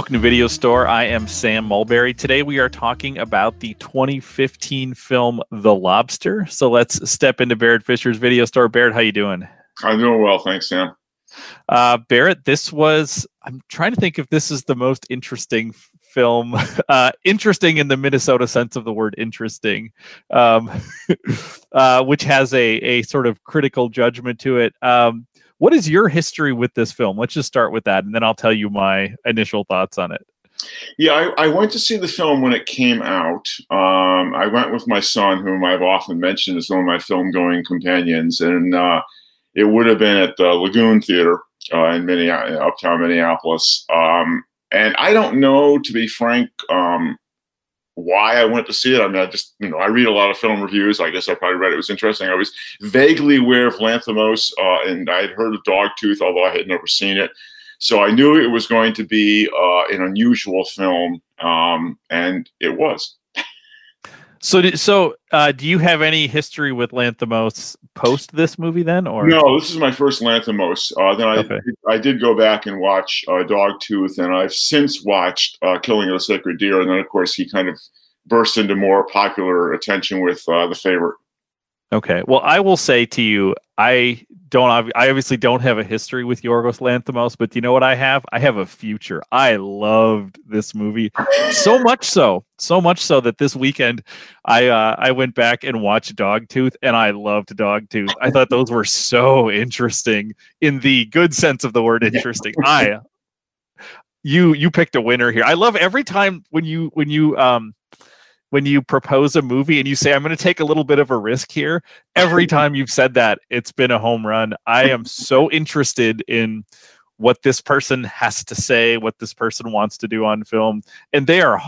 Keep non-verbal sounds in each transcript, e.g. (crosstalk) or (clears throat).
Welcome to Video Store. I am Sam Mulberry. Today we are talking about the 2015 film The Lobster. So let's step into Barrett Fisher's Video Store. Barrett, how you doing? I'm doing well, thanks, Sam. Uh, Barrett, this was. I'm trying to think if this is the most interesting film. (laughs) Uh, interesting in the Minnesota sense of the word interesting, um, (laughs) uh, which has a a sort of critical judgment to it. Um, what is your history with this film? Let's just start with that, and then I'll tell you my initial thoughts on it. Yeah, I, I went to see the film when it came out. Um, I went with my son, whom I've often mentioned as one of my film going companions, and uh, it would have been at the Lagoon Theater uh, in Minneapolis, uptown Minneapolis. Um, and I don't know, to be frank, um, why I went to see it. I mean, I just, you know, I read a lot of film reviews. I guess I probably read it, it was interesting. I was vaguely aware of Lanthimos, uh, and I had heard of Dogtooth, although I had never seen it. So I knew it was going to be uh, an unusual film, um, and it was. So, so uh, do you have any history with Lanthimos post this movie then, or no? This is my first Lanthimos. Uh, then I okay. I did go back and watch uh, Dogtooth, and I've since watched uh, Killing of the Sacred Deer, and then of course he kind of burst into more popular attention with uh, the favorite. Okay. Well, I will say to you, I don't. I obviously don't have a history with Yorgos Lanthimos, but you know what I have? I have a future. I loved this movie (laughs) so much so, so much so that this weekend I uh, I went back and watched Dogtooth, and I loved Dogtooth. I thought those were so interesting in the good sense of the word interesting. I you you picked a winner here. I love every time when you when you um when you propose a movie and you say i'm going to take a little bit of a risk here every (laughs) time you've said that it's been a home run. I am so interested in what this person has to say what this person wants to do on film and they are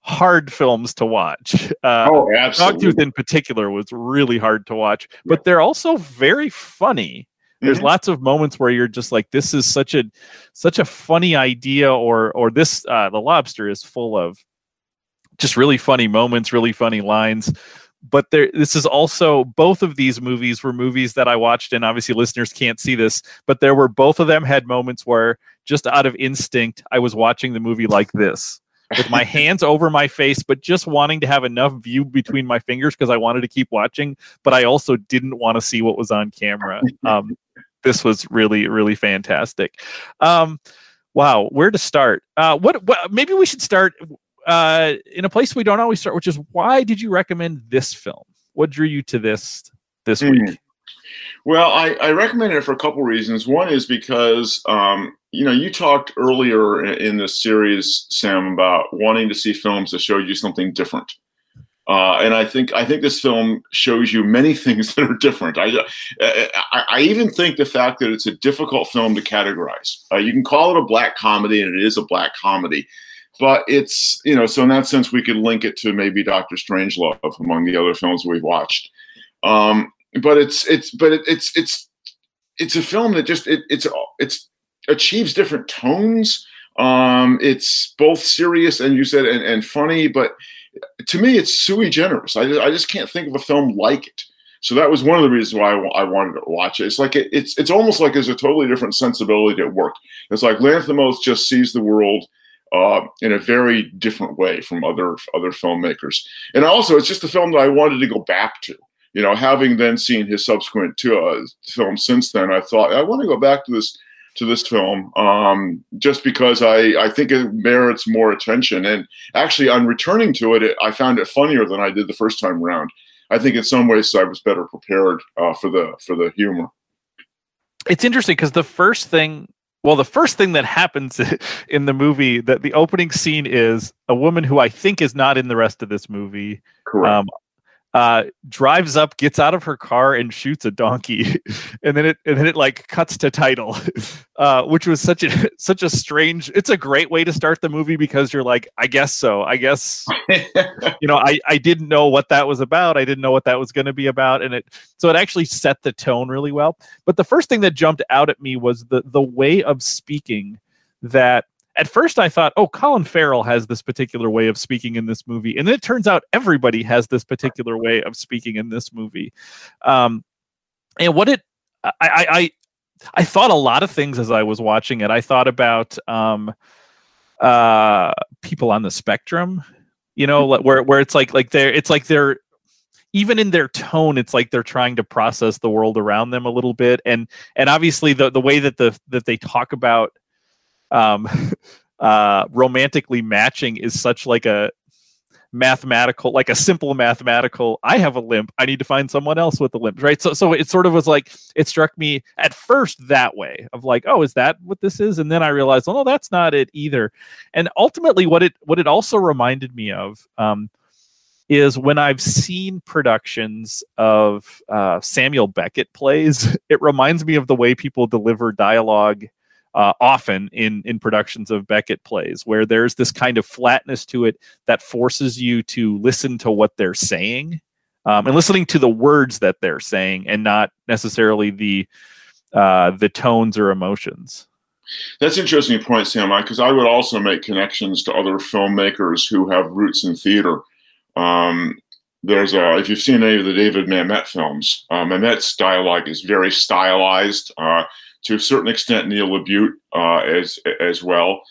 hard films to watch. Uh, oh absolutely. Dogtooth in particular was really hard to watch but they're also very funny. There's mm-hmm. lots of moments where you're just like this is such a such a funny idea or or this uh, the lobster is full of just really funny moments, really funny lines. But there, this is also both of these movies were movies that I watched, and obviously listeners can't see this, but there were both of them had moments where just out of instinct, I was watching the movie like this with my (laughs) hands over my face, but just wanting to have enough view between my fingers because I wanted to keep watching, but I also didn't want to see what was on camera. (laughs) Um, this was really, really fantastic. Um, wow, where to start? Uh, what, what? Maybe we should start uh, in a place we don't always start, which is why did you recommend this film? What drew you to this this mm. week? Well, I, I recommend it for a couple reasons. One is because um, you know you talked earlier in this series, Sam, about wanting to see films that show you something different. Uh, and I think I think this film shows you many (laughs) things that are different. I, I, I even think the fact that it's a difficult film to categorize. Uh, you can call it a black comedy, and it is a black comedy but it's you know so in that sense we could link it to maybe Doctor Strangelove among the other films we've watched. Um, but it's it's but it, it's it's it's a film that just it, it's it's achieves different tones. Um, it's both serious and you said and, and funny, but to me it's sui generis. I just, I just can't think of a film like it. So that was one of the reasons why I, I wanted to watch it. It's like it, it's it's almost like there's a totally different sensibility at work. It's like Lanthimos just sees the world uh, in a very different way from other other filmmakers. And also, it's just a film that I wanted to go back to. You know, having then seen his subsequent two uh, films since then, I thought I want to go back to this to this film um, just because I, I think it merits more attention. And actually, on returning to it, it, I found it funnier than I did the first time around. I think in some ways I was better prepared uh, for the for the humor. It's interesting because the first thing well, the first thing that happens (laughs) in the movie, that the opening scene is a woman who I think is not in the rest of this movie. Correct. Um, uh, drives up, gets out of her car, and shoots a donkey, (laughs) and then it and then it like cuts to title, (laughs) uh, which was such a (laughs) such a strange. It's a great way to start the movie because you're like, I guess so. I guess you know, I I didn't know what that was about. I didn't know what that was going to be about, and it so it actually set the tone really well. But the first thing that jumped out at me was the the way of speaking that at first I thought, oh, Colin Farrell has this particular way of speaking in this movie, and then it turns out everybody has this particular way of speaking in this movie. Um, and what it, I, I, I, I thought a lot of things as I was watching it. I thought about, um, uh people on the spectrum you know where where it's like like they're it's like they're even in their tone it's like they're trying to process the world around them a little bit and and obviously the the way that the that they talk about um (laughs) uh romantically matching is such like a mathematical like a simple mathematical i have a limp i need to find someone else with a limp right? So so it sort of was like it struck me at first that way of like oh is that what this is? And then i realized oh no that's not it either. And ultimately what it what it also reminded me of um is when I've seen productions of uh, Samuel Beckett plays, (laughs) it reminds me of the way people deliver dialogue uh, often in in productions of Beckett plays, where there's this kind of flatness to it that forces you to listen to what they're saying um, and listening to the words that they're saying, and not necessarily the uh, the tones or emotions. That's an interesting point, Sam, because I would also make connections to other filmmakers who have roots in theater. Um, there's a, if you've seen any of the David Mamet films, uh, Mamet's dialogue is very stylized. Uh, to a certain extent, Neil LaBute uh, as as well.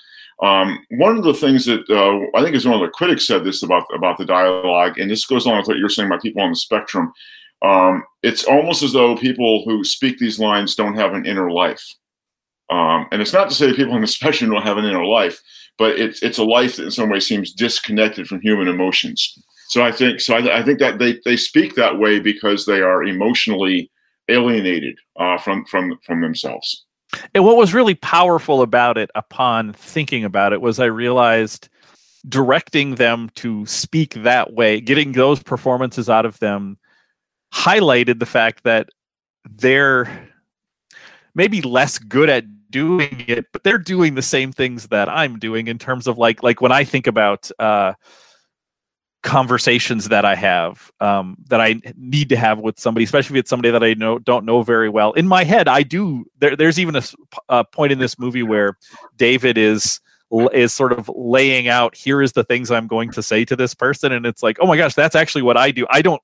Um, one of the things that uh, I think is one of the critics said this about about the dialogue, and this goes along with what you're saying about people on the spectrum. Um, it's almost as though people who speak these lines don't have an inner life. Um, and it's not to say that people on the (laughs) spectrum don't have an inner life, but it's it's a life that in some way seems disconnected from human emotions. So I think so. I, I think that they they speak that way because they are emotionally alienated uh, from from from themselves. And what was really powerful about it, upon thinking about it, was I realized directing them to speak that way, getting those performances out of them, highlighted the fact that they're maybe less good at doing it, but they're doing the same things that I'm doing in terms of like like when I think about uh, conversations that I have um, that I need to have with somebody, especially if it's somebody that I know don't know very well. In my head, I do. There, there's even a, a point in this movie where David is is sort of laying out here is the things I'm going to say to this person, and it's like, oh my gosh, that's actually what I do. I don't.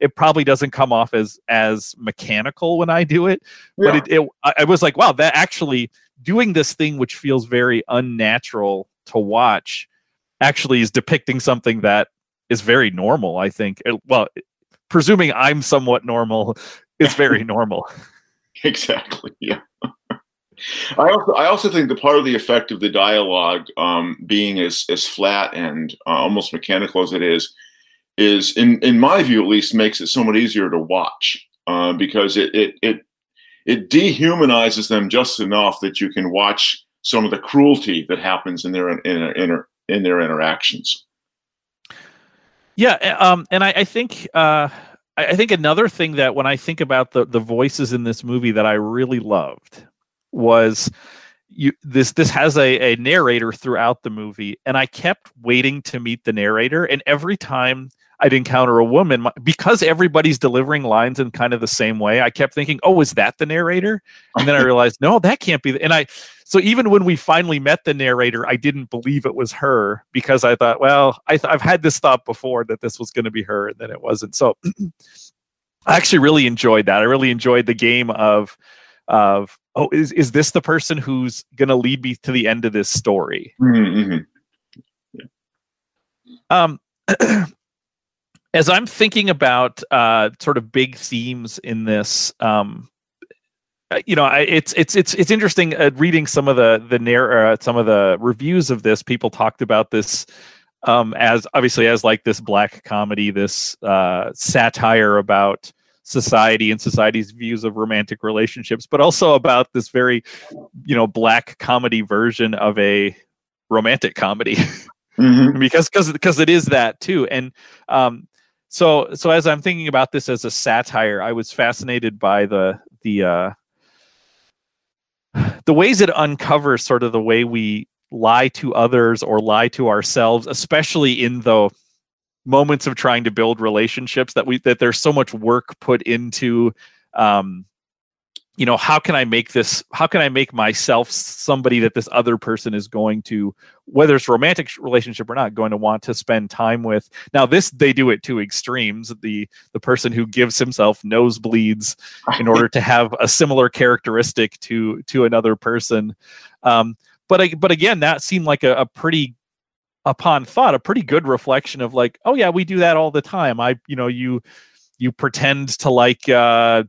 It probably doesn't come off as as mechanical when I do it, yeah. but it, it. I was like, wow, that actually doing this thing which feels very unnatural to watch actually is depicting something that is very normal. I think. Well, presuming I'm somewhat normal, (laughs) is very (laughs) normal. exactly. Yeah. (laughs) I also I also think the part of the effect of the dialogue um, being as as flat and uh, almost mechanical as it is is in in my view at least makes it somewhat easier to watch uh, because it it it it dehumanizes them just enough that you can watch some of the cruelty that happens in their in, in, in their interactions. Yeah, um, and I, I think uh, I think another thing that when I think about the the voices in this movie that I really loved was you this this has a, a narrator throughout the movie, and I kept waiting to meet the narrator, and every time I'd encounter a woman because everybody's delivering lines in kind of the same way. I kept thinking, "Oh, is that the narrator?" And then I (laughs) realized, "No, that can't be." The, and I so even when we finally met the narrator, I didn't believe it was her because I thought, well, I th- I've had this thought before that this was going to be her, and then it wasn't. So (clears throat) I actually really enjoyed that. I really enjoyed the game of of oh, is is this the person who's going to lead me to the end of this story? Mm-hmm. Yeah. Um. (clears throat) as I'm thinking about uh, sort of big themes in this, um, uh, you know, I, it's it's it's it's interesting uh, reading some of the the narr- uh, some of the reviews of this. People talked about this um, as obviously as like this black comedy, this uh, satire about society and society's views of romantic relationships, but also about this very, you know, black comedy version of a romantic comedy. (laughs) Mm-hmm. because because because it is that too and um so so as i'm thinking about this as a satire i was fascinated by the the uh the ways it uncovers sort of the way we lie to others or lie to ourselves especially in the moments of trying to build relationships that we that there's so much work put into um you know how can i make this how can i make myself somebody that this other person is going to whether it's romantic relationship or not going to want to spend time with? Now this they do it to extremes. The the person who gives himself nosebleeds in order to have a similar characteristic to to another person. Um, but but again, that seemed like a, a pretty upon thought a pretty good reflection of like oh yeah we do that all the time. I you know you you pretend to like uh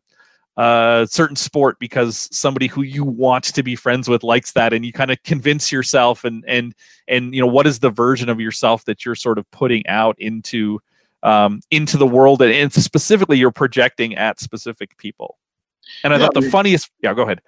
a certain sport because somebody who you want to be friends with likes that and you kind of convince yourself and and and you know what is the version of yourself that you're sort of putting out into um, into the world and, and specifically you're projecting at specific people and i yeah, thought the we, funniest yeah go ahead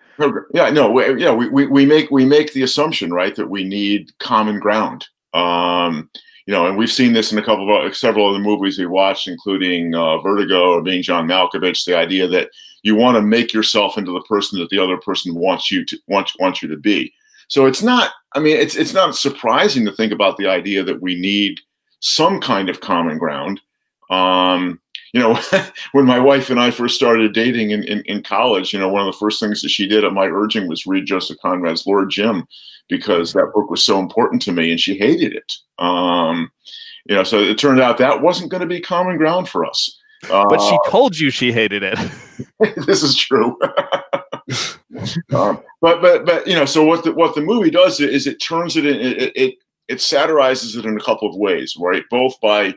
yeah no we, yeah we, we, we make we make the assumption right that we need common ground um you know, and we've seen this in a couple of several of the movies we watched, including uh, Vertigo or Being John Malkovich. The idea that you want to make yourself into the person that the other person wants you to wants wants you to be. So it's not. I mean, it's it's not surprising to think about the idea that we need some kind of common ground. Um, you know, (laughs) when my wife and I first started dating in, in, in, college, you know, one of the first things that she did at my urging was read Joseph Conrad's Lord Jim because that book was so important to me and she hated it. Um, you know, so it turned out that wasn't going to be common ground for us. Uh, but she uh, told you she hated it. (laughs) (laughs) this is true. (laughs) um, but but but you know, so what the what the movie does is it turns it in it, it it satirizes it in a couple of ways, right? Both by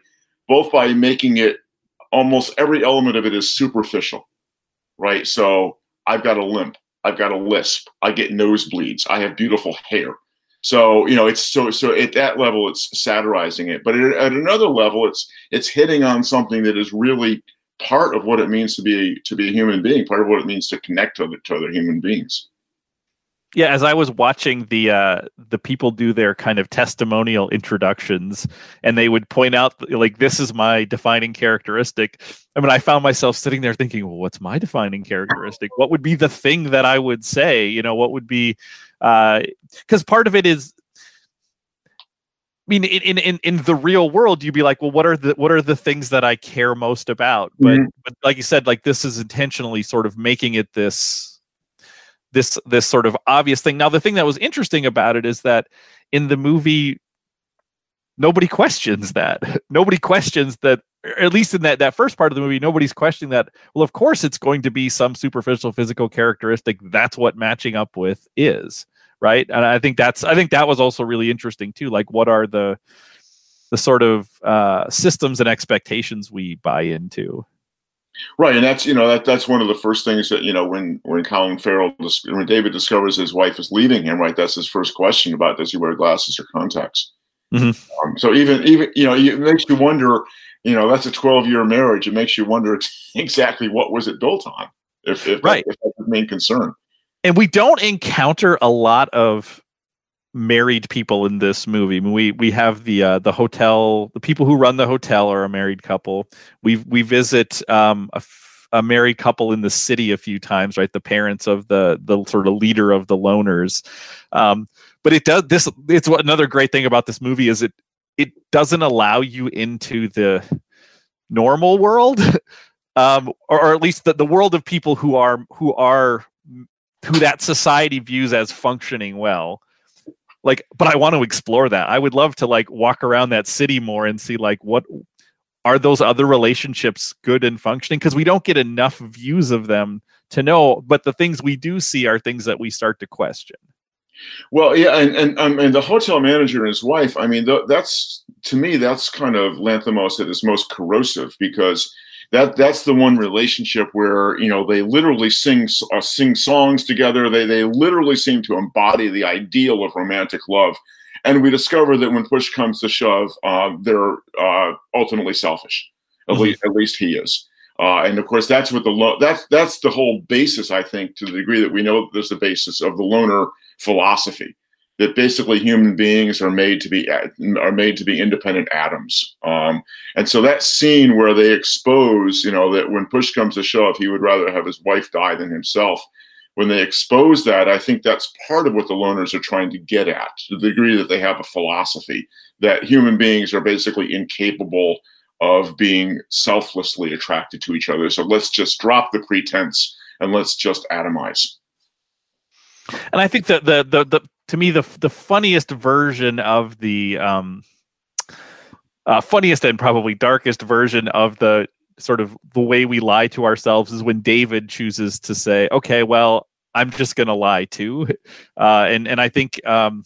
both by making it almost every element of it is superficial, right? So I've got a limp, I've got a lisp, I get nosebleeds, I have beautiful hair. So you know, it's so so at that level, it's satirizing it, but at another level, it's it's hitting on something that is really part of what it means to be to be a human being, part of what it means to connect to other, to other human beings. Yeah as i was watching the uh the people do their kind of testimonial introductions and they would point out like this is my defining characteristic. I mean i found myself sitting there thinking well what's my defining characteristic? What would be the thing that i would say? You know what would be because part of it is I mean, in, in in the real world, you'd be like, well, what are the what are the things that I care most about? But mm-hmm. but like you said, like this is intentionally sort of making it this this this sort of obvious thing. Now, the thing that was interesting about it is that in the movie, nobody questions that. (laughs) nobody questions that. At least in that that first part of the movie, nobody's questioning that. Well, of course, it's going to be some superficial physical characteristic. That's what matching up with is, right? And I think that's I think that was also really interesting too. Like, what are the the sort of uh, systems and expectations we buy into? Right, and that's you know that that's one of the first things that you know when when Colin Farrell when David discovers his wife is leaving him, right? That's his first question about does he wear glasses or contacts. Mm-hmm. Um, so even even you know it makes you wonder. You know that's a twelve year marriage. It makes you wonder (laughs) exactly what was it built on. If, if right, that, if that's the main concern. And we don't encounter a lot of married people in this movie. I mean, we we have the uh, the hotel, the people who run the hotel are a married couple. We we visit um, a, a married couple in the city a few times, right? The parents of the the sort of leader of the loners. Um, but it does this. It's what another great thing about this movie is it it doesn't allow you into the normal world, (laughs) um, or, or at least the, the world of people who are who are who that society views as functioning well. Like but i want to explore that. I would love to like walk around that city more and see like what are those other relationships good and functioning? Because we don't get enough views of them to know but the things we do see are things that we start to question. Well yeah and and, um, and the hotel manager and his wife i mean th- that's to me that's kind of lanthimos at most corrosive because that that's the one relationship where you know they literally sing uh, sing songs together. They they literally seem to embody the ideal of romantic love, and we discover that when push comes to shove, uh, they're uh, ultimately selfish. At mm-hmm. least at least he is. Uh, and of course, that's what the lo- that's that's the whole basis. I think, to the degree that we know there's the basis of the loner philosophy that basically human beings are made to be are made to be independent atoms. Um, and so that scene where they expose, you know, that when push comes to shove, he would rather have his wife die than himself. When they expose that, I think that's part of what the loners are trying to get at, to the degree that they have a philosophy that human beings are basically incapable of being selflessly attracted to each other. So let's just drop the pretense and let's just atomize. And I think that the the the to me the the funniest version of the um uh, funniest and probably darkest version of the sort of the way we lie to ourselves is when David chooses to say, "Okay, well, I'm just gonna lie too, (laughs) uh, and and I think um,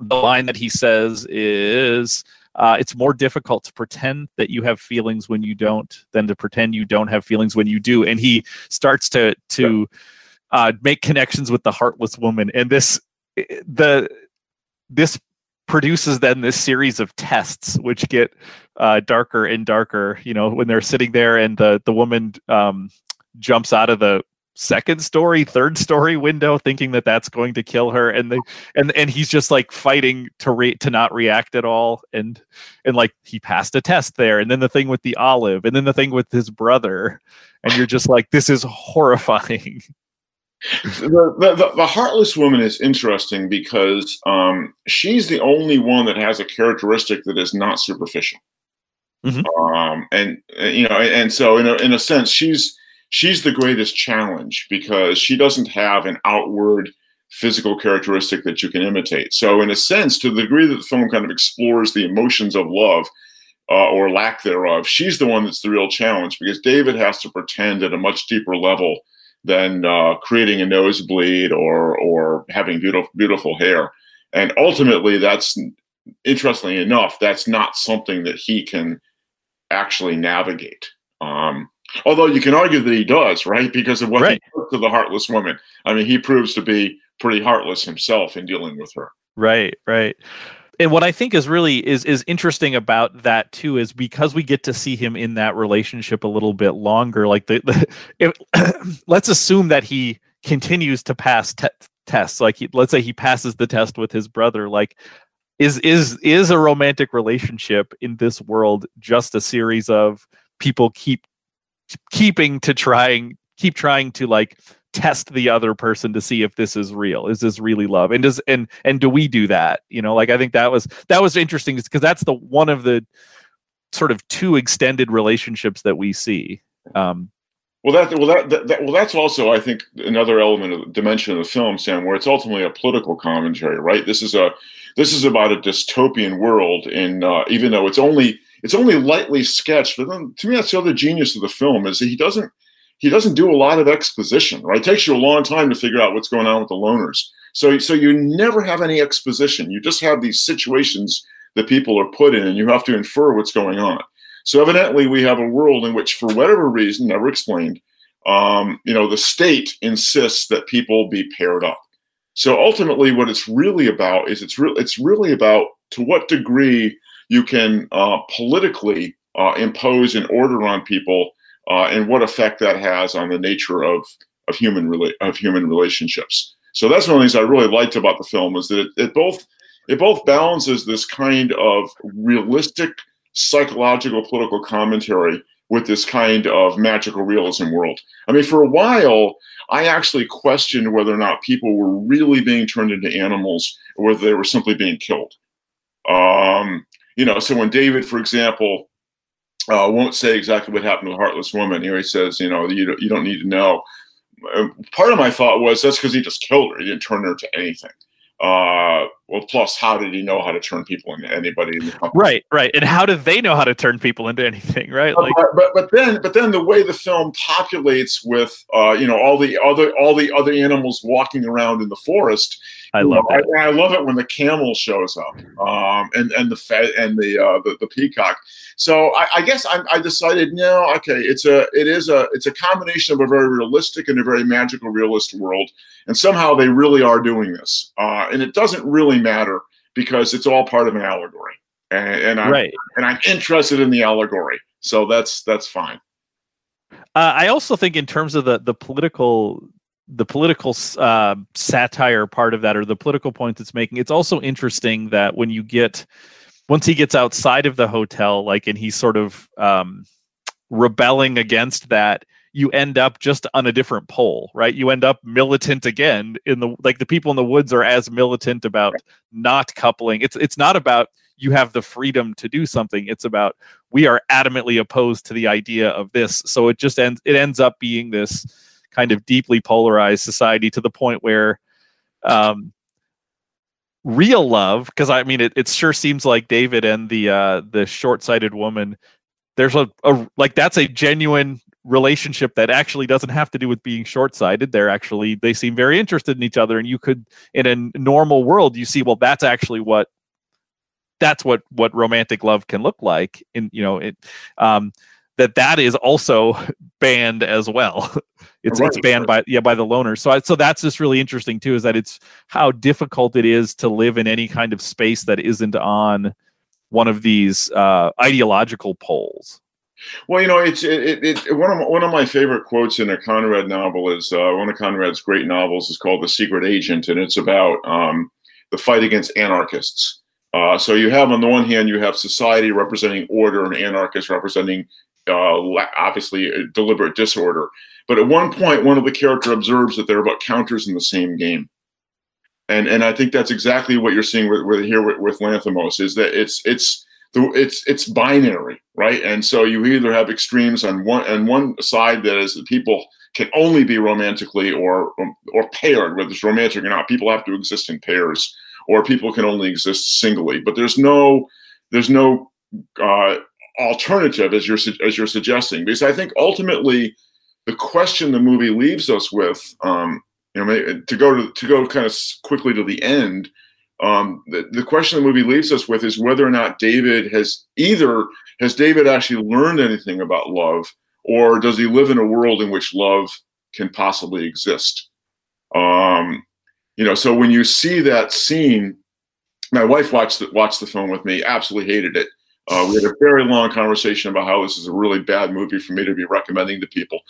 the line that he says is. Uh, it's more difficult to pretend that you have feelings when you don't than to pretend you don't have feelings when you do. And he starts to to uh, make connections with the heartless woman, and this the this produces then this series of tests which get uh, darker and darker you know when they're sitting there and the the woman um, jumps out of the second story third story window thinking that that's going to kill her. And they and and he's just like fighting to re- to not react at all. And and like he passed a test there. And then the thing with the olive and then the thing with his brother. And you're just like this is horrifying (laughs) the, the, the, heartless woman is interesting because um, she's the only one that has a characteristic that is not superficial. Mm-hmm. Um, and you know, and, and so in a, in a sense, she's she's the greatest challenge because she doesn't have an outward physical characteristic that you can imitate. So in a sense, to the degree that the film kind of explores the emotions of love uh, or lack thereof, she's the one that's the real challenge because David has to pretend at a much deeper level than uh, creating a nosebleed or or having beautiful beautiful hair. And ultimately, that's interestingly enough, that's not something that he can actually navigate. Um, although you can argue that he does, right? Because of what right. he did to the heartless woman. I mean, he proves to be pretty heartless himself in dealing with her. Right, right and what I think is really is is interesting about that too is because we get to see him in that relationship a little bit longer. Like the, the (clears throat) (clears throat) let's assume that he continues to pass te- tests. Like he, let's say he passes the test with his brother. Like is is is a romantic relationship in this world just a series of people keep keeping to trying keep trying to like test the other person to see if this is real. Is this really love? And does and and do we do that? You know like i think that was that was interesting because that's the one of the sort of two extended relationships that we see um well that well that, that, that well that's also i think another element of dimension of the film sam where it's ultimately a political commentary right? This is a this is about a dystopian world and uh, even though it's only it's only lightly sketched but then to me that's the other genius of the film is that he doesn't he doesn't do a lot of exposition, right? It takes you a long time to figure out what's going on with the loners. So, so you never have any exposition. You just have these situations that people are put in, and you have to infer what's going on. So, evidently, we have a world in which, for whatever reason, never explained, um, you know, the state insists that people be paired up. So, ultimately, what it's really about is it's re- it's really about to what degree you can uh, politically uh, impose an order on people uh, and what effect that has on the nature of of human rela- of human relationships. So that's one of the things I really liked about the film is that it, it both it both balances this kind of realistic psychological political commentary with this kind of magical realism world. I mean, for a while, I actually questioned whether or not people were really being turned into animals or whether they were simply being killed. Um, you know, so when David, for example, uh, won't say exactly what happened to the heartless woman. Here he says, you know, you, don't, you don't need to know. Uh, part of my thought was that's because he just killed her. He didn't turn her to anything. Uh, well, plus, how did he know how to turn people into anybody in the company? Right, right. And how do they know how to turn people into anything? Right. Like, but, but, but then but then the way the film populates with uh, you know all the other all the other animals walking around in the forest I love know, I, I, love it when the camel shows up, um, and and the and the, uh, the, the peacock. So I, I guess I, I, decided no, okay, it's a it is a it's a combination of a very realistic and a very magical realist world, and somehow they really are doing this, uh, and it doesn't really matter because it's all part of an allegory, and, and I'm right. and I'm interested in the allegory, so that's that's fine. Uh, I also think in terms of the the political the political uh, satire part of that or the political point it's making it's also interesting that when you get once he gets outside of the hotel like and he's sort of um, rebelling against that you end up just on a different pole right? You end up militant again in the like the people in the woods are as militant about not coupling. It's it's not about you have the freedom to do something. It's about we are adamantly opposed to the idea of this. So it just ends it ends up being this kind of deeply polarized society to the point where um, real love because i mean it, it sure seems like david and the uh the short-sighted woman there's a, a like that's a genuine relationship that actually doesn't have to do with being short-sighted. They're actually they seem very interested in each other and you could in a normal world you see well that's actually what that's what what romantic love can look like in you know it um that that is also (laughs) banned as well. (laughs) It's right, it's banned by yeah by the loner so I, so that's just really interesting too is that it's how difficult it is to live in any kind of space that isn't on one of these uh ideological poles. Well, you know, it's it, it, it, one of my, one of my favorite quotes in a Conrad novel is uh, one of Conrad's great novels is called The Secret Agent, and it's about um, the fight against anarchists. Uh, so you have on the one hand you have society representing order and anarchists representing uh, obviously deliberate disorder. But at one point, one of the character observes that they're about counters in the same game, and and I think that's exactly what you're seeing with, with here with, with Lanthimos is that it's it's it's it's binary, right? And so you either have extremes on one and one side that is that people can only be romantically or or paired, whether it's romantic or not. People have to exist in pairs, or people can only exist singly. But there's no there's no uh, alternative as you're as you're suggesting, because I think ultimately the question the movie leaves us with, um, you know, to go to to go kind of quickly to the end um, the, the question the movie leaves us with is whether or not David has either has David actually learned anything about love, or does he live in a world in which love can possibly exist? Um, you know, so when you see that scene, my wife watched the, watched the film with me, absolutely hated it. Uh, we had a very long conversation about how this is a really bad movie for me to be recommending to people.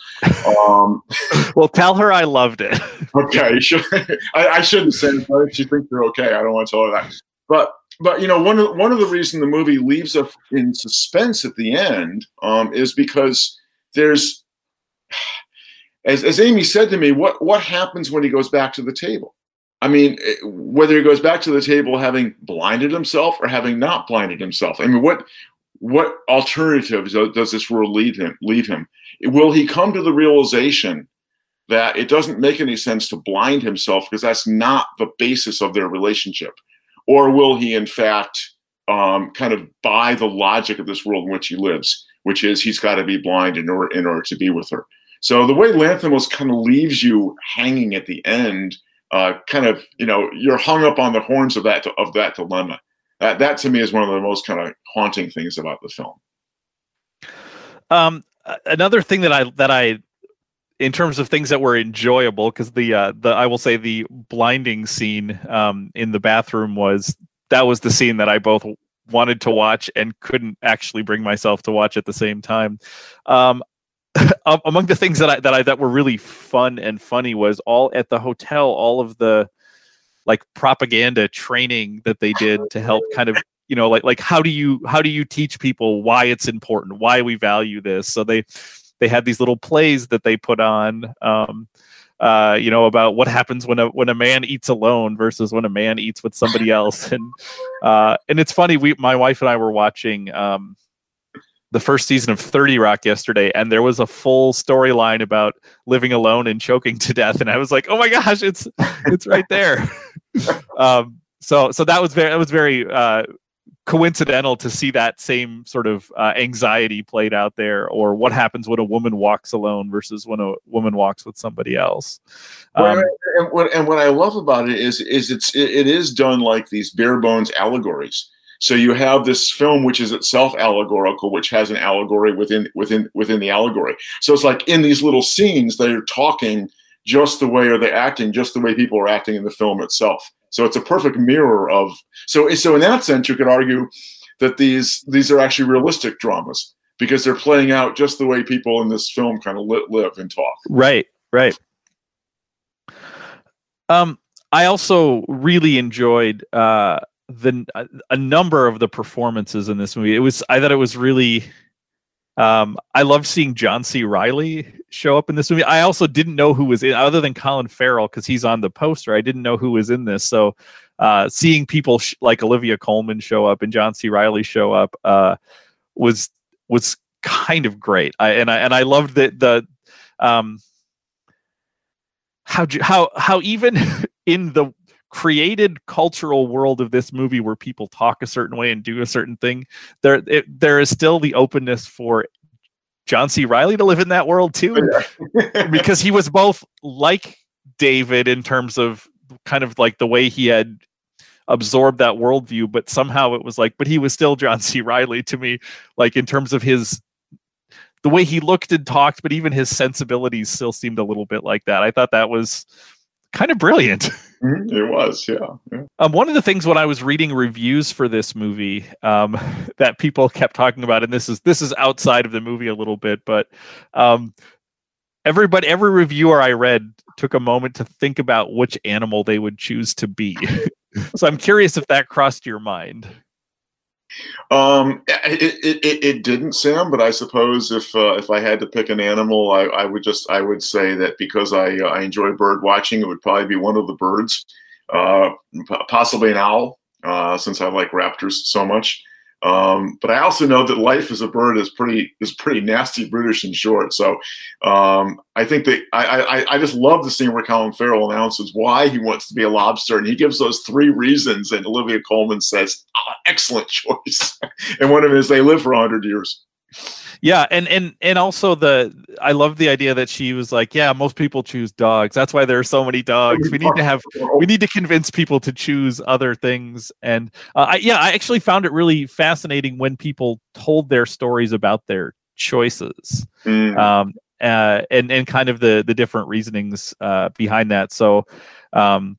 Um, (laughs) well, tell her I loved it. (laughs) okay, (laughs) I, I, shouldn't say it. If she thinks you're okay, I don't want to tell her that. But but you know one of one of the reasons the movie leaves us in suspense at the end um, is because there's, (sighs) as as Amy said to me, what what happens when he goes back to the table? I mean, eh, whether he goes back to the table having blinded himself or having not blinded himself. I mean, what what alternatives does this world lead him? Leave him? Will he come to the realization that it doesn't make any sense to blind himself because that's not the basis of their relationship, or will he, in fact, um, kind of buy the logic of this world in which he lives, which is he's got to be blind in order in order to be with her? So the way Lanthimos kind of leaves you hanging at the end uh, kind of you know you're hung up on the horns of that of that dilemma. That that to me is one of the most kind of haunting things about the film. Um, another thing that I that I in terms of things that were enjoyable because the uh, the I will say the blinding scene um, in the bathroom was that was the scene that I both wanted to watch and couldn't actually bring myself to watch at the same time. Um, (laughs) among the things that I that I that were really fun and funny was all at the hotel, all of the like propaganda training that they did to help kind of you know like like how do you how do you teach people why it's important why we value this? So they they had these little plays that they put on um uh you know about what happens when a when a man eats alone versus when a man eats with somebody else. And uh and it's funny we my wife and I were watching um the first season of 30 Rock yesterday, and there was a full storyline about living alone and choking to death. And I was like, oh my gosh, it's it's right there. (laughs) um, so so that was very that was very uh, coincidental to see that same sort of uh, anxiety played out there, or what happens when a woman walks alone versus when a woman walks with somebody else. Um, and, what, and what I love about it is is it's it, it is done like these bare bones allegories so you have this film which is itself allegorical, which has an allegory within within within the allegory. So it's like in these little scenes they're talking just the way or they're acting just the way people are acting in the film itself. So it's a perfect mirror of so so in that sense you could argue that these these are actually realistic dramas because they're playing out just the way people in this film kind of live and talk. Right, right. Um, I also really enjoyed uh, the a number of the performances in this movie. It was I thought it was really um, I loved seeing John C. Reilly show up in this movie. I also didn't know who was in other than Colin Farrell because he's on the poster. I didn't know who was in this. So uh, seeing people sh- like Olivia Colman show up and John C. Reilly show up uh, was was kind of great. I and I and I loved that the um, how how how even (laughs) in the created cultural world of this movie where people talk a certain way and do a certain thing there it, there is still the openness for John C. Reilly to live in that world too, oh, (laughs) because he was both like David in terms of kind of like the way he had absorbed that worldview, but somehow it was like, but he was still John C. Reilly to me, like in terms of his the way he looked and talked, but even his sensibilities still seemed a little bit like that. I thought that was kind of brilliant. (laughs) Mm-hmm. It was, yeah. yeah. Um, one of the things when I was reading reviews for this movie um, (laughs) that people kept talking about, and this is this is outside of the movie a little bit, but um, everybody, every reviewer I read took a moment to think about which animal they would choose to be. (laughs) so I'm curious if that crossed your mind. Um, it, it, it, didn't, Sam. But I suppose if uh, if I had to pick an animal, I, I would just I would say that because I uh, I enjoy bird watching, it would probably be one of the birds, uh, possibly an owl, uh, since I like raptors so much. Um, but I also know that life as a bird is pretty is pretty nasty, brutish, and short. So um, I think that I, I, I just love the scene where Colin Farrell announces why he wants to be a lobster, and he gives those three reasons, and Olivia Colman says, oh, "Excellent (laughs) choice." and one of them is they live for hundred years yeah and and and also the i love the idea that she was like yeah most people choose dogs that's why there are so many dogs we need to have we need to convince people to choose other things and uh, I, yeah i actually found it really fascinating when people told their stories about their choices mm. um, uh, and and kind of the the different reasonings uh, behind that so um,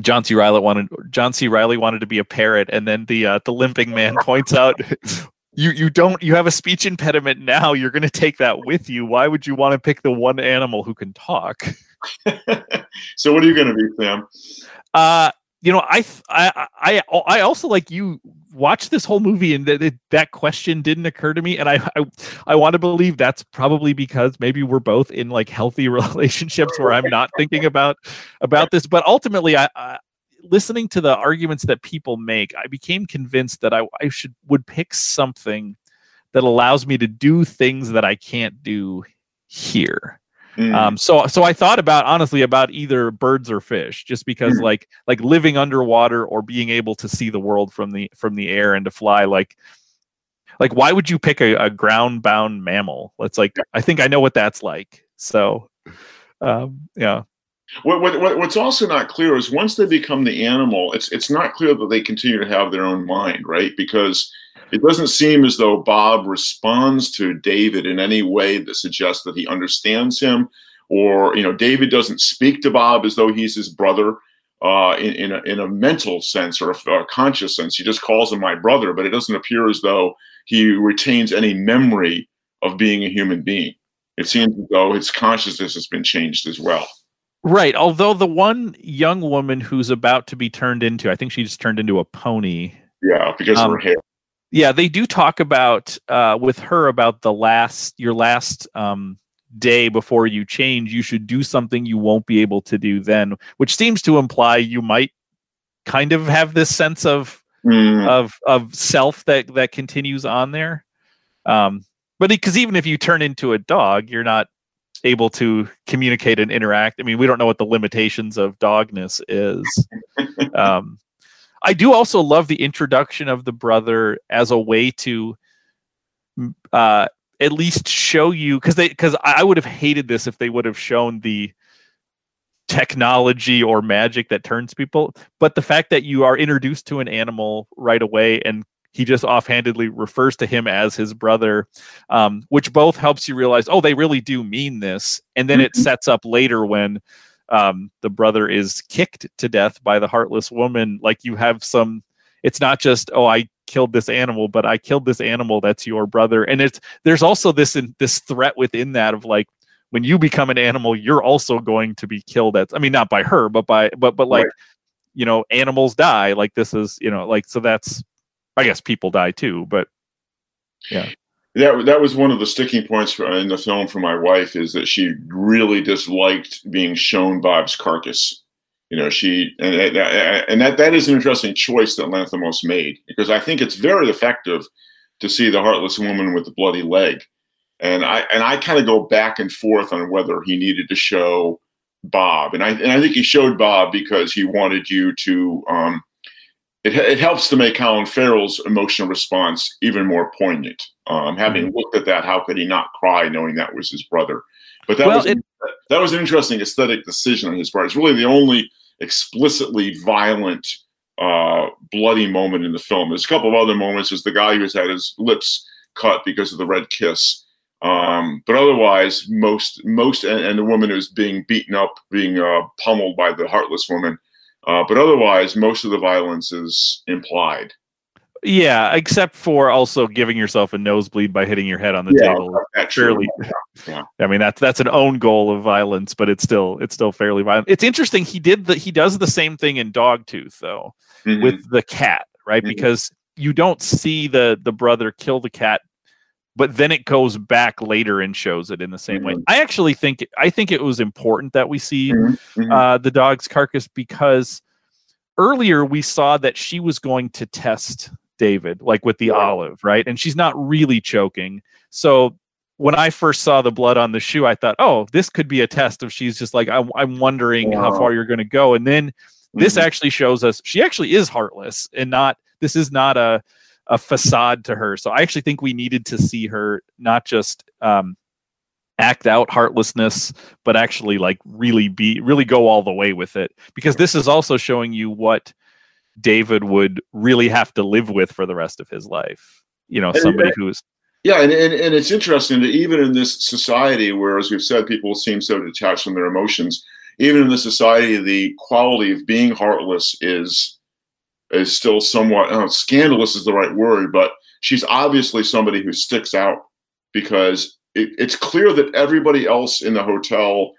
John C. Reilly wanted John C. Reilly wanted to be a parrot, and then the uh, the limping man points out, (laughs) (laughs) you you don't you have a speech impediment now. You're going to take that with you. Why would you want to pick the one animal who can talk? (laughs) So what are you going to be sam? Uh you know I, I i i also like you watch this whole movie and that that question didn't occur to me. And I, I i want to believe that's probably because maybe we're both in like healthy (laughs) relationships where i'm not thinking about about this. But ultimately i, I listening to the arguments that people make, I became convinced that I, I should would pick something that allows me to do things that I can't do here. Mm. Um, so so I thought about honestly about either birds or fish, just because mm. like like living underwater or being able to see the world from the from the air and to fly like like why would you pick a, a ground bound mammal? It's like I think I know what that's like. So um, yeah. What, what, what's also not clear is once they become the animal, it's it's not clear that they continue to have their own mind, right? Because it doesn't seem as though Bob responds to David in any way that suggests that he understands him, or you know, David doesn't speak to Bob as though he's his brother uh, in in a, in a mental sense or a, a conscious sense. He just calls him my brother, but it doesn't appear as though he retains any memory of being a human being. It seems as though his consciousness has been changed as well. Right. Although the one young woman who's about to be turned into, I think she just turned into a pony. Yeah, because um, her hair. Yeah, they do talk about uh, with her about the last your last um, day before you change. You should do something you won't be able to do then, which seems to imply you might kind of have this sense of mm. of of self that that continues on there. Um, but because even if you turn into a dog, you're not able to communicate and interact. I mean, we don't know what the limitations of dogness is. (laughs) um, I do also love the introduction of the brother as a way to uh, at least show you because they because I would have hated this if they would have shown the technology or magic that turns people but the fact that you are introduced to an animal right away and he just offhandedly refers to him as his brother, um, which both helps you realize, oh, they really do mean this. And then mm-hmm. it sets up later when um, the brother is kicked to death by the heartless woman. Like you have some, it's not just, oh, I killed this animal, but I killed this animal that's your brother. And it's there's also this in, this threat within that of like when you become an animal, you're also going to be killed. At I mean, not by her, but by but but like. Right. You know, animals die. Like this is, you know, like so. That's I guess people die too, but yeah. That, that was one of the sticking points in the film for my wife is that she really disliked being shown Bob's carcass. You know, she and, and that that is an interesting choice that Lanthimos made because I think it's very effective to see the heartless woman with the bloody leg, and I and I kind of go back and forth on whether he needed to show Bob, and I and I think he showed Bob because he wanted you to um, it, it helps to make Colin Farrell's emotional response even more poignant. Um, having mm-hmm. looked at that, how could he not cry knowing that was his brother? But that well, was it, that was an interesting aesthetic decision on his part. It's really the only explicitly violent, uh, bloody moment in the film. There's a couple of other moments. There's the guy who's had his lips cut because of the red kiss. Um, but otherwise, most most and, and, the woman who's being beaten up, being uh, pummeled by the heartless woman. Uh, but otherwise, most of the violence is implied. Yeah, except for also giving yourself a nosebleed by hitting your head on the yeah, table. Fairly, yeah, (laughs) yeah. I mean that's that's an own goal of violence, but it's still it's still fairly violent. It's interesting. He did the he does the same thing in Dogtooth though mm-hmm. with the cat, right? Mm-hmm. Because you don't see the the brother kill the cat, but then it goes back later and shows it in the same mm-hmm. way. I actually think I think it was important that we see mm-hmm. Mm-hmm. uh, the dog's carcass because earlier we saw that she was going to test David, like with the yeah. olive, right? And she's not really choking. So when I first saw the blood on the shoe, I thought, oh, this could be a test of she's just like, I'm, I'm wondering wow. how far you're going to go. And then this mm-hmm. actually shows us she actually is heartless and not, this is not a, a facade to her. So I actually think we needed to see her not just um, act out heartlessness, but actually like really be, really go all the way with it. Because this is also showing you what David would really have to live with for the rest of his life. You know, somebody who's yeah, and, and, and it's interesting that even in this society where, as we've said, people seem so detached from their emotions, even in this society, the quality of being heartless is is still somewhat uh, scandalous is the right word, but she's obviously somebody who sticks out because it, it's clear that everybody else in the hotel,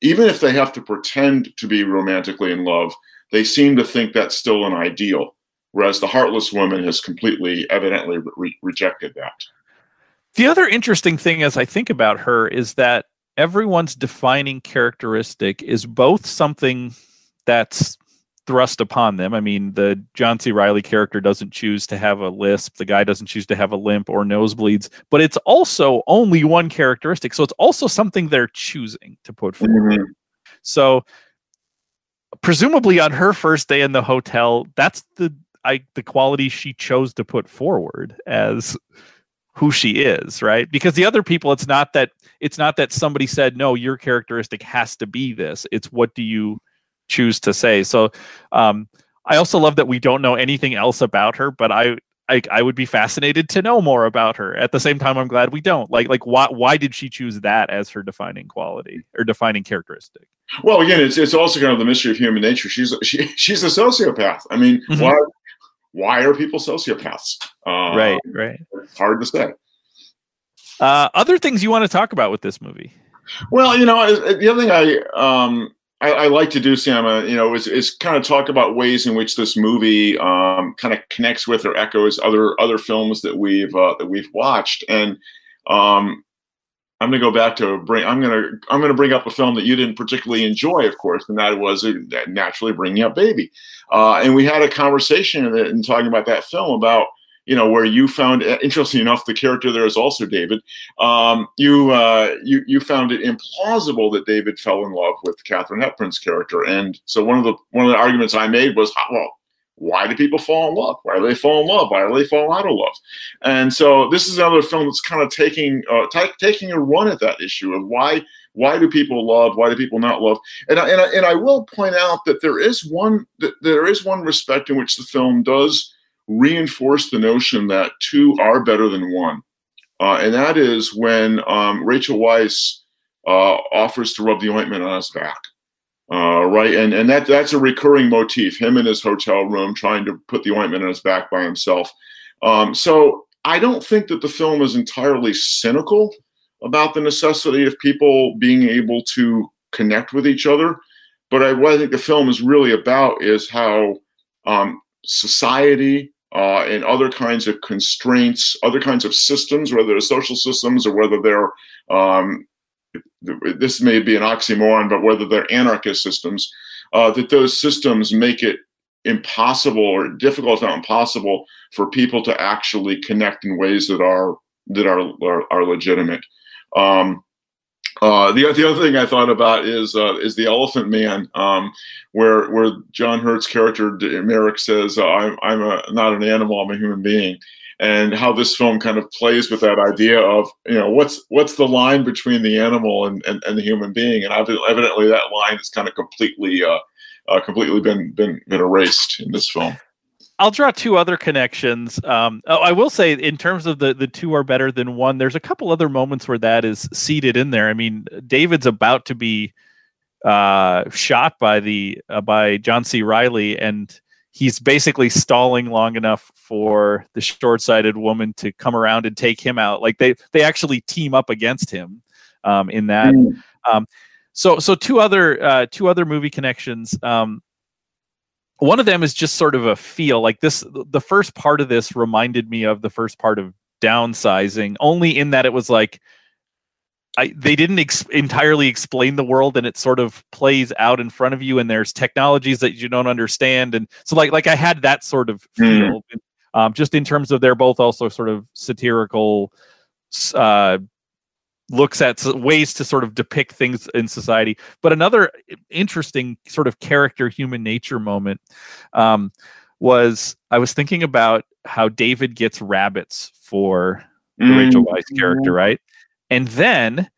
even if they have to pretend to be romantically in love, they seem to think that's still an ideal, whereas the heartless woman has completely, evidently re- rejected that. The other interesting thing as I think about her is that everyone's defining characteristic is both something that's thrust upon them. I mean, the John C. Reilly character doesn't choose to have a lisp, the guy doesn't choose to have a limp or nosebleeds, but it's also only one characteristic. So it's also something they're choosing to put forward. Mm-hmm. So presumably on her first day in the hotel, that's the I the quality she chose to put forward as who she is, right? Because the other people, it's not that it's not that somebody said no, your characteristic has to be this. It's what do you choose to say. So, um, I also love that we don't know anything else about her, but I I, I would be fascinated to know more about her. At the same time, I'm glad we don't. Like, like why why did she choose that as her defining quality or defining characteristic? Well, again, it's it's also kind of the mystery of human nature. She's she, (laughs) she's a sociopath. I mean, mm-hmm. why why are people sociopaths? Uh, right, right. It's hard to say. Uh, other things you want to talk about with this movie? Well, you know, the other thing I um, I, I, like to do, Sam, you know, is, is kind of talk about ways in which this movie um, kind of connects with or echoes other other films that we've uh, that we've watched. And um, I'm going to go back to bring. I'm going to I'm going to bring up a film that you didn't particularly enjoy, of course, and that was uh, naturally bringing up Baby. Uh, and we had a conversation in, in talking about that film about you know, where you found, uh, interesting enough, the character there is also David. Um, you, uh, you, you found it implausible that David fell in love with Katharine Hepburn's character, and so one of the one of the arguments I made was, well, why do people fall in love? Why do they fall in love? Why do they fall out of love? And so this is another film that's kind of taking uh, t- taking a run at that issue of why why do people love? Why do people not love? And I, and I, and I will point out that there is one that there is one respect in which the film does reinforce the notion that two are better than one. Uh, and that is when um, Rachel Weisz uh, offers to rub the ointment on his back. Uh, right, and and that that's a recurring motif. Him in his hotel room trying to put the ointment on his back by himself. Um, so I don't think that the film is entirely cynical about the necessity of people being able to connect with each other. But I, what I think the film is really about is how um, society uh, and other kinds of constraints, other kinds of systems, whether they're social systems or whether they're um, this may be an oxymoron, but whether they're anarchist systems, uh, that those systems make it impossible or difficult, if not impossible, for people to actually connect in ways that are that are are, are legitimate. Um, uh, the the other thing I thought about is uh, is the Elephant Man, um, where where John Hurt's character Merrick says, uh, "I'm I'm a not an animal, I'm a human being," and how this film kind of plays with that idea of you know what's what's the line between the animal and, and, and the human being? And evidently that line has kind of completely uh, uh, completely been, been been erased in this film I'll draw two other connections. Um, oh, I will say, in terms of the the two are better than one. There's a couple other moments where that is seated in there. I mean, David's about to be uh, shot by the uh, by John C. Reilly, and he's basically stalling long enough for the short-sighted woman to come around and take him out. Like they they actually team up against him um, in that. Mm. Um, so so two other uh, two other movie connections. Um, one of them is just sort of a feel like this. The first part of this reminded me of the first part of downsizing, only in that it was like I, they didn't ex- entirely explain the world and it sort of plays out in front of you and there's technologies that you don't understand and so like like i had that sort of hmm. feel mm. um, just in terms of they're both also sort of satirical uh, looks at ways to sort of depict things in society but another interesting sort of character human nature moment um, was i was thinking about how david gets rabbits for the mm. rachel weisz character right and then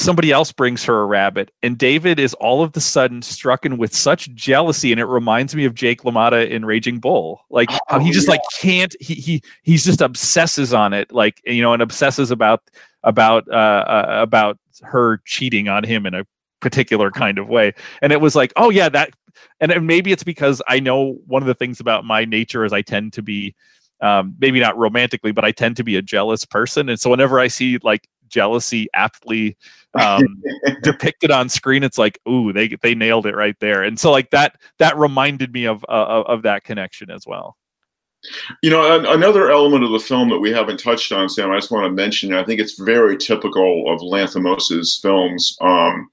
somebody else brings her a rabbit, and David is all of the sudden struck in with such jealousy, and it reminds me of Jake LaMotta in Raging Bull. Like how he oh, just yeah. like can't he he he's just obsesses on it, like you know, and obsesses about about uh, uh about her cheating on him in a particular kind of way. And it was like, oh yeah, that and maybe it's because I know one of the things about my nature is I tend to be um, maybe not romantically, but I tend to be a jealous person, and so whenever I see like jealousy aptly um, (laughs) depicted on screen, it's like, ooh, they they nailed it right there, and so like that that reminded me of uh, of that connection as well. You know, another element of the film that we haven't touched on, Sam, I just want to mention. I think it's very typical of Lanthimos's films. Um,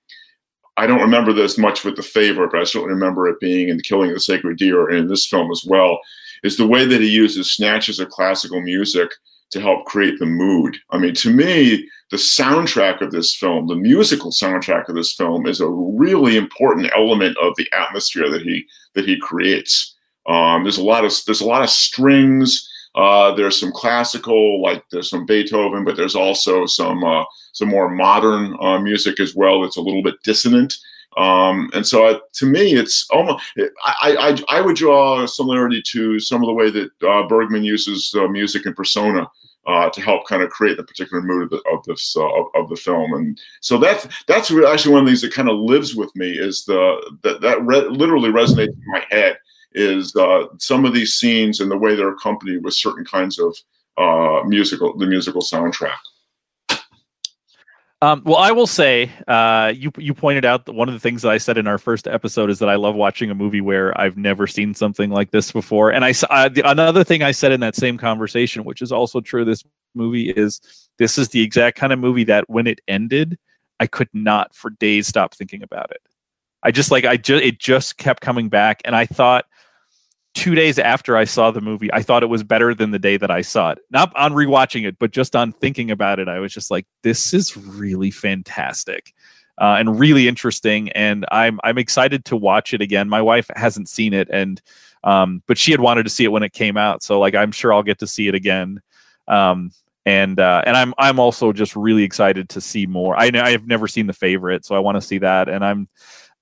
I don't remember this much with The Favor, but I certainly remember it being in Killing the Sacred Deer and in this film as well is the way that he uses snatches of classical music to help create the mood. I mean, to me, the soundtrack of this film, the musical soundtrack of this film, is a really important element of the atmosphere that he that he creates. Um, there's a lot of there's a lot of strings. Uh, there's some classical, like there's some Beethoven, but there's also some uh, some more modern uh, music as well. That's a little bit dissonant. Um, and so uh, to me, it's almost, I, I, I would draw a similarity to some of the way that uh, Bergman uses uh, music and persona uh, to help kind of create the particular mood of, the, of this uh, of, of, the film. And so that's that's actually one of the things that kind of lives with me is the that that re- literally resonates in my head is uh, some of these scenes and the way they're accompanied with certain kinds of musical the musical soundtrack. Um, well, I will say, uh, you you pointed out that one of the things that I said in our first episode is that I love watching a movie where I've never seen something like this before. And I uh, the, another thing I said in that same conversation, which is also true, this movie is this is the exact kind of movie that when it ended, I could not for days stop thinking about it. I just like I just it just kept coming back, and I thought two days after I saw the movie, I thought it was better than the day that I saw it. Not on rewatching it, but just on thinking about it, I was just like, this is really fantastic. Uh, and really interesting, and I'm I'm excited to watch it again. My wife hasn't seen it, and um, but she had wanted to see it when it came out, so like I'm sure I'll get to see it again. Um, and uh, and I'm I'm also just really excited to see more. I I've never seen the favorite, so I want to see that, and I'm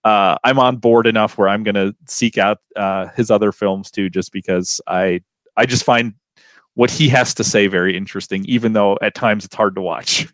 uh, I'm on board enough where I'm going to seek out uh, his other films too, just because I I just find what he has to say very interesting, even though at times it's hard to watch.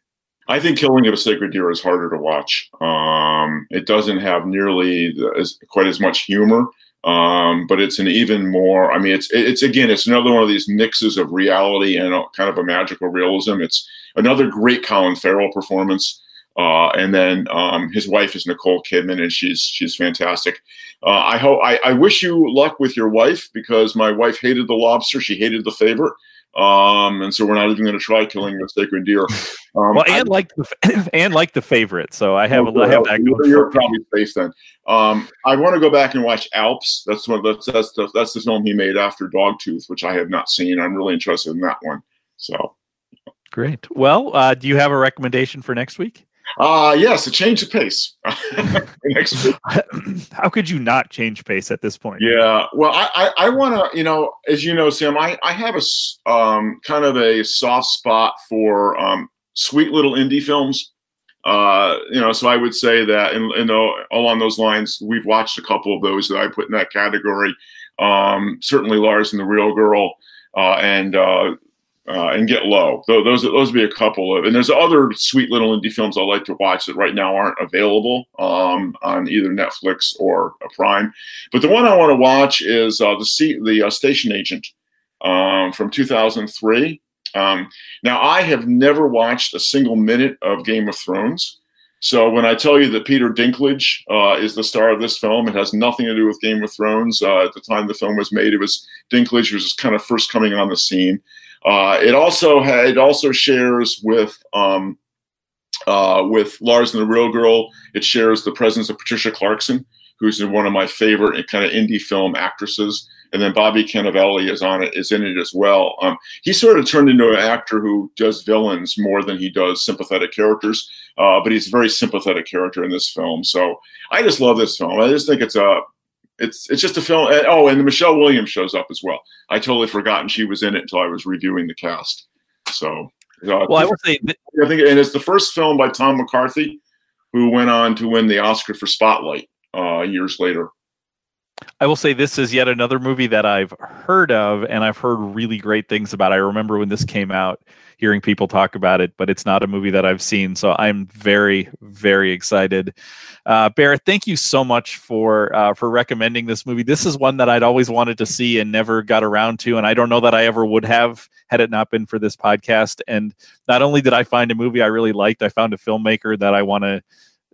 I think Killing of a Sacred Deer is harder to watch. Um, it doesn't have nearly as quite as much humor, um, but it's an even more. I mean, it's it's again, it's another one of these mixes of reality and a, kind of a magical realism. It's another great Colin Farrell performance. Uh, and then um, his wife is Nicole Kidman, and she's she's fantastic. Uh, I hope I, I wish you luck with your wife because my wife hated the lobster. She hated the favorite. Um, and so we're not even going to try killing the sacred deer. (laughs) Um, well, and like the (laughs) and like the favorite, so I have a, I have that. You're, you're probably safe then. Um, I want to go back and watch Alps. That's what that's that's the, that's the film he made after Dogtooth, which I have not seen. I'm really interested in that one. So great. Well, uh, do you have a recommendation for next week? Uh yes, a change of pace. (laughs) (laughs) How could you not change pace at this point? Yeah, well, I I, I want to, you know, as you know, Sam, I I have a um kind of a soft spot for um sweet little indie films. Uh, you know, so I would say that, and, and along those lines, we've watched a couple of those that I put in that category. Um, certainly, Lars and the Real Girl, uh, and uh, uh, and Get Low. Those those would be a couple of, and there's other sweet little indie films I like to watch that right now aren't available um, on either Netflix or Prime. But the one I want to watch is uh, the C- the uh, Station Agent um, from 2003. Um, now I have never watched a single minute of Game of Thrones. So when I tell you that Peter Dinklage uh, is the star of this film, it has nothing to do with Game of Thrones. Uh, at the time the film was made, it was Dinklage was kind of first coming on the scene. Uh, it also it also shares with um, uh, with Lars and the Real Girl. It shares the presence of Patricia Clarkson, who's one of my favorite kind of indie film actresses. And then Bobby Cannavale is on it, is in it as well. Um, he sort of turned into an actor who does villains more than he does sympathetic characters. Uh, but he's a very sympathetic character in this film. So I just love this film. I just think it's a it's it's just a film. Oh, and Michelle Williams shows up as well. I totally forgotten she was in it until I was reviewing the cast. So, uh, well, I would say I think, and it's the first film by Tom McCarthy, who went on to win the Oscar for Spotlight uh, years later. I will say this is yet another movie that I've heard of and I've heard really great things about. I remember when this came out, hearing people talk about it, but it's not a movie that I've seen. So I'm very, very excited. Uh, Barrett, thank you so much for uh, for recommending this movie. This is one that I'd always wanted to see and never got around to, and I don't know that I ever would have had it not been for this podcast. And not only did I find a movie I really liked, I found a filmmaker that I want to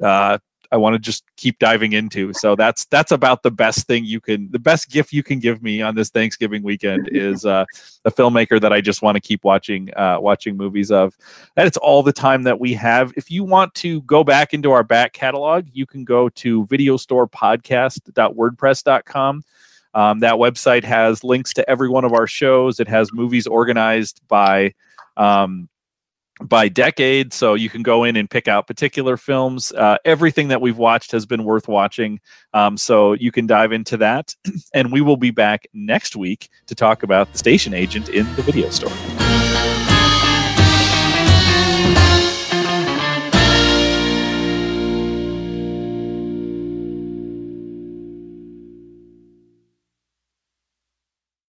uh, I want to just keep diving into. So that's that's about the best thing you can the best gift you can give me on this Thanksgiving weekend is uh, a filmmaker that I just want to keep watching uh, watching movies of. And it's all the time that we have. If you want to go back into our back catalog, you can go to videostorepodcast.wordpress.com. Um, that website has links to every one of our shows. It has movies organized by um, by decade. So you can go in and pick out particular films. Uh, everything that we've watched has been worth watching. Um, so you can dive into that. (clears throat) and we will be back next week to talk about the station agent in the video store.